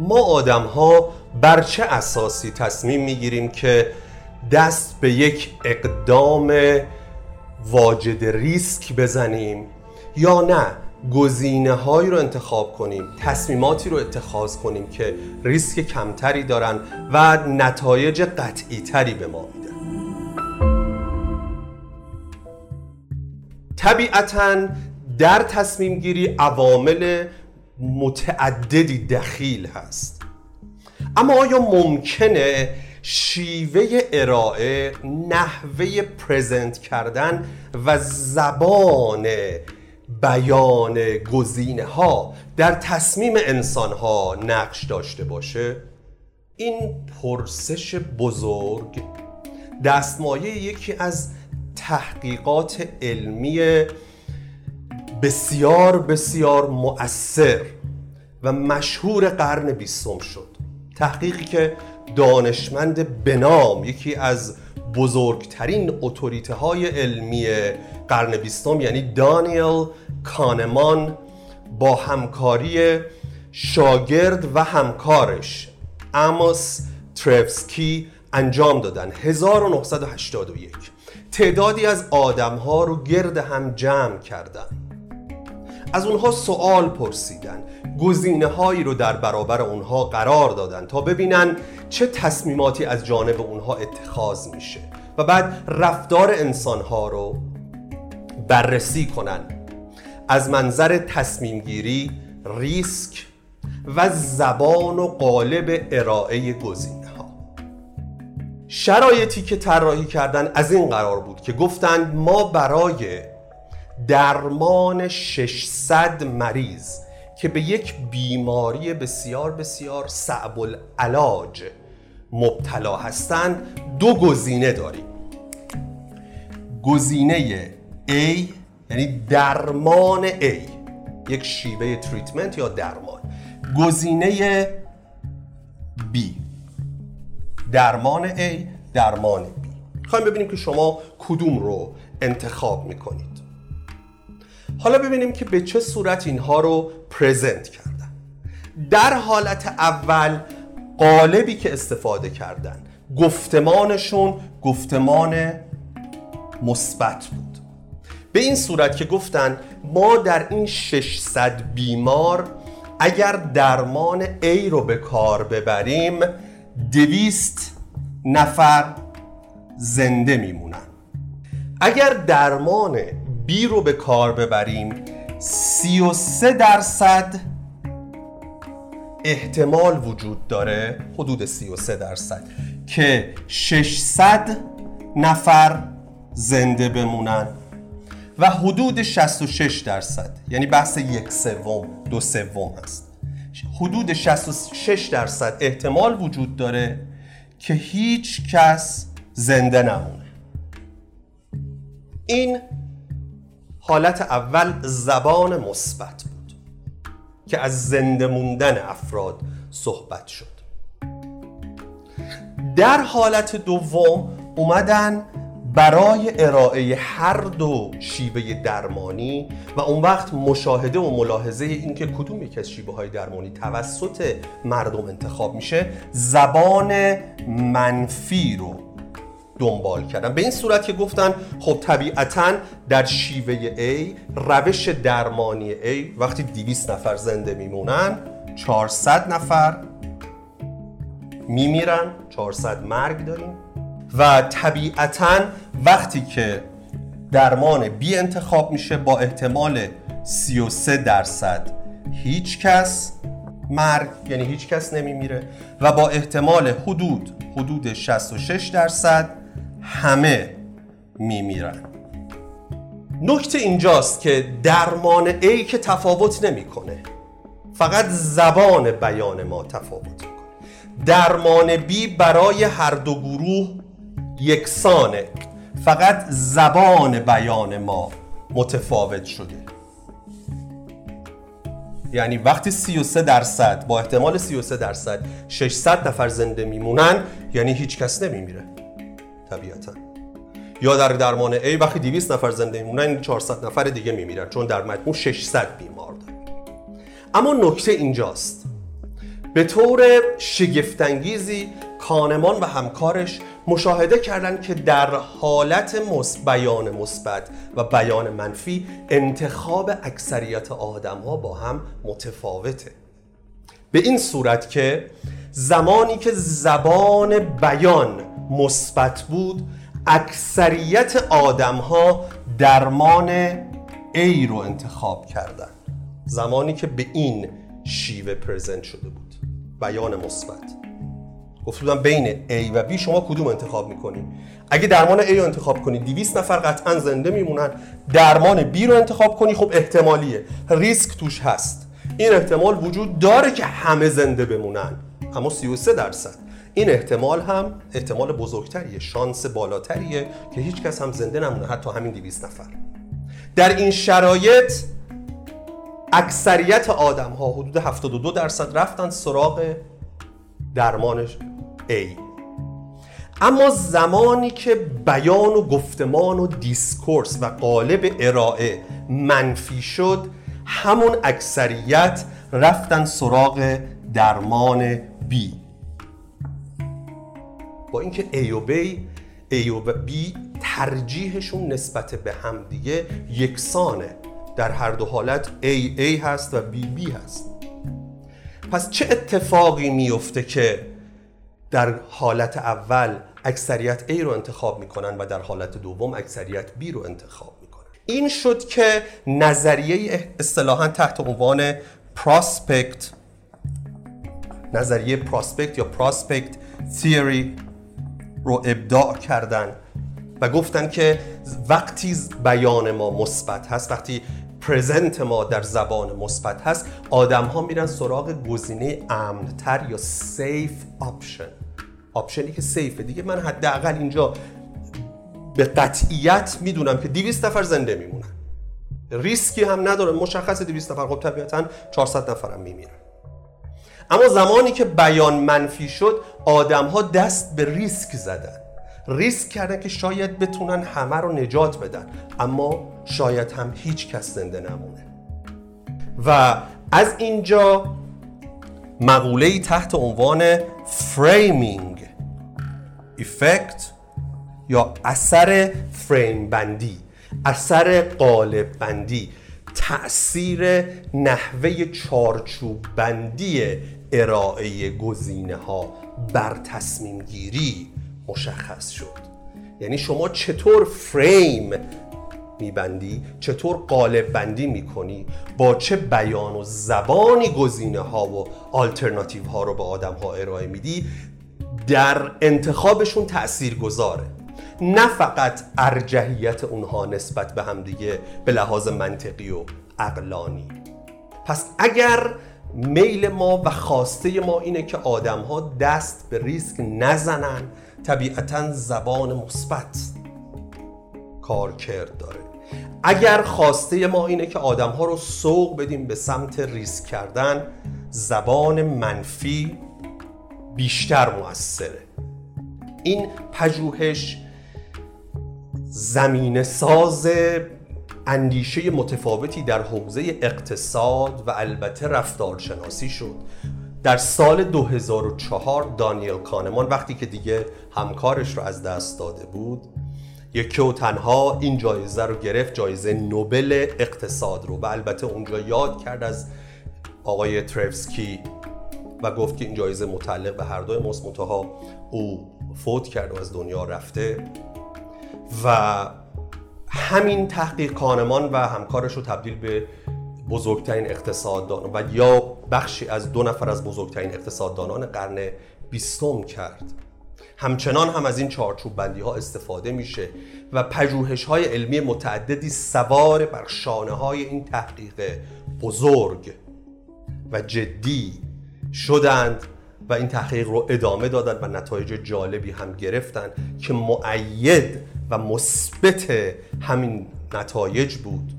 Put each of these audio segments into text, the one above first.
ما آدم ها بر چه اساسی تصمیم می‌گیریم که دست به یک اقدام واجد ریسک بزنیم یا نه گزینه هایی رو انتخاب کنیم تصمیماتی رو اتخاذ کنیم که ریسک کمتری دارن و نتایج قطعی تری به ما میدن طبیعتا در تصمیم گیری عوامل متعددی دخیل هست. اما آیا ممکنه شیوه ارائه نحوه پرزنت کردن و زبان بیان گزینه ها در تصمیم انسان ها نقش داشته باشه؟ این پرسش بزرگ دستمایه یکی از تحقیقات علمی بسیار بسیار مؤثر و مشهور قرن بیستم شد. تحقیقی که دانشمند بنام یکی از بزرگترین اتوریته های علمی قرن بیستم یعنی دانیل کانمان با همکاری شاگرد و همکارش اموس ترفسکی انجام دادن. 1981 تعدادی از آدم ها رو گرد هم جمع کردن. از اونها سوال پرسیدن گزینه هایی رو در برابر اونها قرار دادن تا ببینن چه تصمیماتی از جانب اونها اتخاذ میشه و بعد رفتار انسان ها رو بررسی کنن. از منظر تصمیم گیری ریسک و زبان و قالب ارائه گزینه ها شرایطی که طراحی کردن از این قرار بود که گفتند ما برای درمان 600 مریض که به یک بیماری بسیار بسیار صعب العلاج مبتلا هستند. دو گزینه داریم. گزینه A یعنی درمان A یک شیوه تریتمنت یا درمان. گزینه B درمان A درمان B. خواهیم ببینیم که شما کدوم رو انتخاب می‌کنید. حالا ببینیم که به چه صورت اینها رو پرزنت کردن. در حالت اول قالبی که استفاده کردن. گفتمانشون گفتمان مثبت بود. به این صورت که گفتن ما در این 600 بیمار اگر درمان A رو به کار ببریم دویست نفر زنده میمونن. اگر درمان B رو به کار ببریم. 33 درصد احتمال وجود داره حدود 33 درصد که 600 نفر زنده بمونن و حدود 66 درصد. یعنی بحث یک سوم دو سوم هست حدود 66 درصد احتمال وجود داره که هیچ کس زنده نمونه. این حالت اول زبان مثبت بود که از زنده موندن افراد صحبت شد. در حالت دوم اومدن برای ارائه هر دو شیوه درمانی و اون وقت مشاهده و ملاحظه اینکه کدوم یک از شیوه های درمانی توسط مردم انتخاب میشه زبان منفی رو دنبال کردن. به این صورت که گفتن خب طبیعتا در شیوه A روش درمانی A وقتی 200 نفر زنده میمونن 400 نفر میمیرن 400 مرگ داریم. و طبیعتا وقتی که درمان بی انتخاب میشه با احتمال 33 درصد هیچ کس مرگ یعنی هیچ کس نمیمیره. و با احتمال حدود حدود 66 درصد همه میمیرن. نکته اینجاست که درمان A که تفاوت نمی‌کنه. فقط زبان بیان ما تفاوت می‌کنه. درمان B برای هر دو گروه یکسانه. فقط زبان بیان ما متفاوت شده. یعنی وقتی 33 درصد با احتمال 33 درصد 600 نفر زنده میمونن یعنی هیچ کس نمیمیره. طبیعتا. یا در درمان A وقتی 200 نفر زنده میمونن 400 نفر دیگه میمیرن چون در مجموع 600 بیمار داریم اما نکته اینجاست. به طور شگفتانگیزی کانمان و همکارش مشاهده کردند که در حالت بیان مثبت و بیان منفی انتخاب اکثریت آدم ها با هم متفاوته. به این صورت که زمانی که زبان بیان مثبت بود اکثریت آدم ها درمان A رو انتخاب کردن. زمانی که به این شیوه پرزنت شده بود. بیان مثبت. گفته بودم بین A و B شما کدوم انتخاب می‌کنید اگه درمان A رو انتخاب کنی 200 نفر قطعا زنده میمونن درمان B رو انتخاب کنی خب احتمالیه. ریسک توش هست. این احتمال وجود داره که همه زنده بمونن. اما 33 درصد. این احتمال هم احتمال بزرگتریه شانس بالاتریه که هیچ کس هم زنده نمونه حتی همین 200 نفر. در این شرایط اکثریت آدم ها حدود 72 درصد رفتن سراغ درمان A. اما زمانی که بیان و گفتمان و discourse و قالب ارائه منفی شد همون اکثریت رفتن سراغ درمان B. با اینکه A و B A و B ترجیحشون نسبت به همدیگه یکسانه. در هر دو حالت A A هست و B B هست. پس چه اتفاقی میفته که در حالت اول اکثریت A رو انتخاب می‌کنن و در حالت دوم اکثریت B رو انتخاب می‌کنن؟ این شد که نظریه اصطلاحا تحت عنوان prospect نظریه prospect یا prospect theory رو ابداع کردن و گفتن که وقتی بیان ما مثبت هست وقتی present ما در زبان مثبت هست آدم ها میرن سراغ گزینه امنتر یا safe option option ی که safe ه دیگه من حداقل اینجا به قطعیت می‌دونم که 200 نفر زنده میمونن. ریسکی هم نداره. مشخص 200 نفر. خب طبیعتا 400 نفرم میمیرن. اما زمانی که بیان منفی شد آدم ها دست به ریسک زدن. ریسک کردن که شاید بتونن همه رو نجات بدن. اما شاید هم هیچ کس زنده نمونه. و از اینجا مقوله تحت عنوان framing effect یا اثر فریم بندی اثر قالب بندی تأثیر نحوه چارچوب بندی ارائه گزینه ها بر تصمیم گیری مشخص شد. یعنی شما چطور فریم میبندی چطور قالب بندی می‌کنی با چه بیان و زبانی گزینه ها و آلترناتیو ها رو به آدم ها ارائه میدی در انتخابشون تأثیر گذاره نه فقط ارجحیت اونها نسبت به همدیگه به لحاظ منطقی و عقلانی. پس اگر میل ما و خواسته ما اینه که آدم ها دست به ریسک نزنن. طبیعتا زبان مثبت کارکرد داره. اگر خواسته ما اینه که آدم ها رو سوق بدیم به سمت ریسک کردن زبان منفی بیشتر موثره. این پژوهش زمین ساز اندیشه متفاوتی در حوزه اقتصاد و البته رفتارشناسی شد. در سال 2004 دانیل کانمان وقتی که دیگه همکارش رو از دست داده بود یکی و تنها این جایزه رو گرفت جایزه نوبل اقتصاد رو. و البته اونجا یاد کرد از آقای تروسکی و گفت که این جایزه متعلق به هر دوی ماست. او فوت کرد و از دنیا رفته. و همین تحقیق کانمان و همکارش رو تبدیل به بزرگترین اقتصاددان و یا بخشی از دو نفر از بزرگترین اقتصاددانان قرن بیستم کرد. همچنان هم از این چارچوب بندی ها استفاده میشه و پژوهش های علمی متعددی سوار بر شانه های این تحقیق بزرگ و جدی شدند و این تحقیق رو ادامه دادن و نتایج جالبی هم گرفتن که معید و مثبت همین نتایج بود.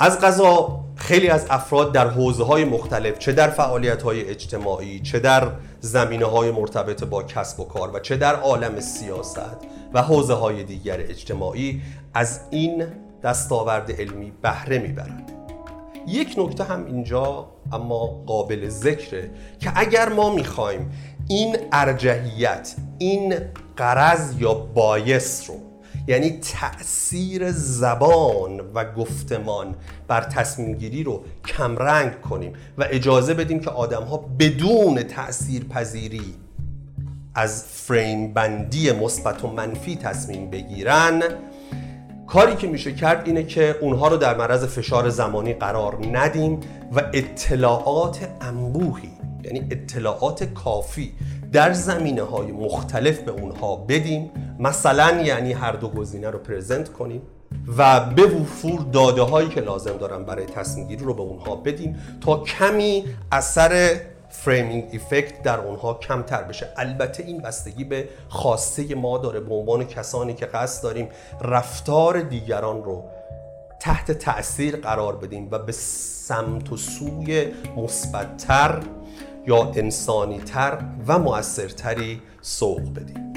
از غذا خیلی از افراد در حوزه های مختلف چه در فعالیت های اجتماعی چه در زمینه های مرتبط با کسب و کار و چه در عالم سیاست و حوزه های دیگر اجتماعی از این دستاورد علمی بهره می‌برند. یک نکته هم اینجا اما قابل ذکره که اگر ما می‌خوایم این ارجحیت این قرض یا بایس رو یعنی تاثیر زبان و گفتمان بر تصمیم گیری رو کمرنگ کنیم و اجازه بدیم که آدم ها بدون تأثیر پذیری از فریم بندی مثبت و منفی تصمیم بگیرن. کاری که میشه کرد اینه که اونها رو در معرض فشار زمانی قرار ندیم و اطلاعات انبوهی یعنی اطلاعات کافی در زمینه های مختلف به اونها بدیم مثلا یعنی هر دو گزینه رو پرزنت کنیم و به وفور داده هایی که لازم دارن برای تصمیم گیری رو به اونها بدیم تا کمی اثر framing effect در اونها کمتر بشه. البته این بستگی به خواسته ما داره. به عنوان کسانی که قصد داریم رفتار دیگران رو تحت تاثیر قرار بدیم و به سمت و سوی مثبتتر یا انسانیتر و مؤثرتری سوق بدیم.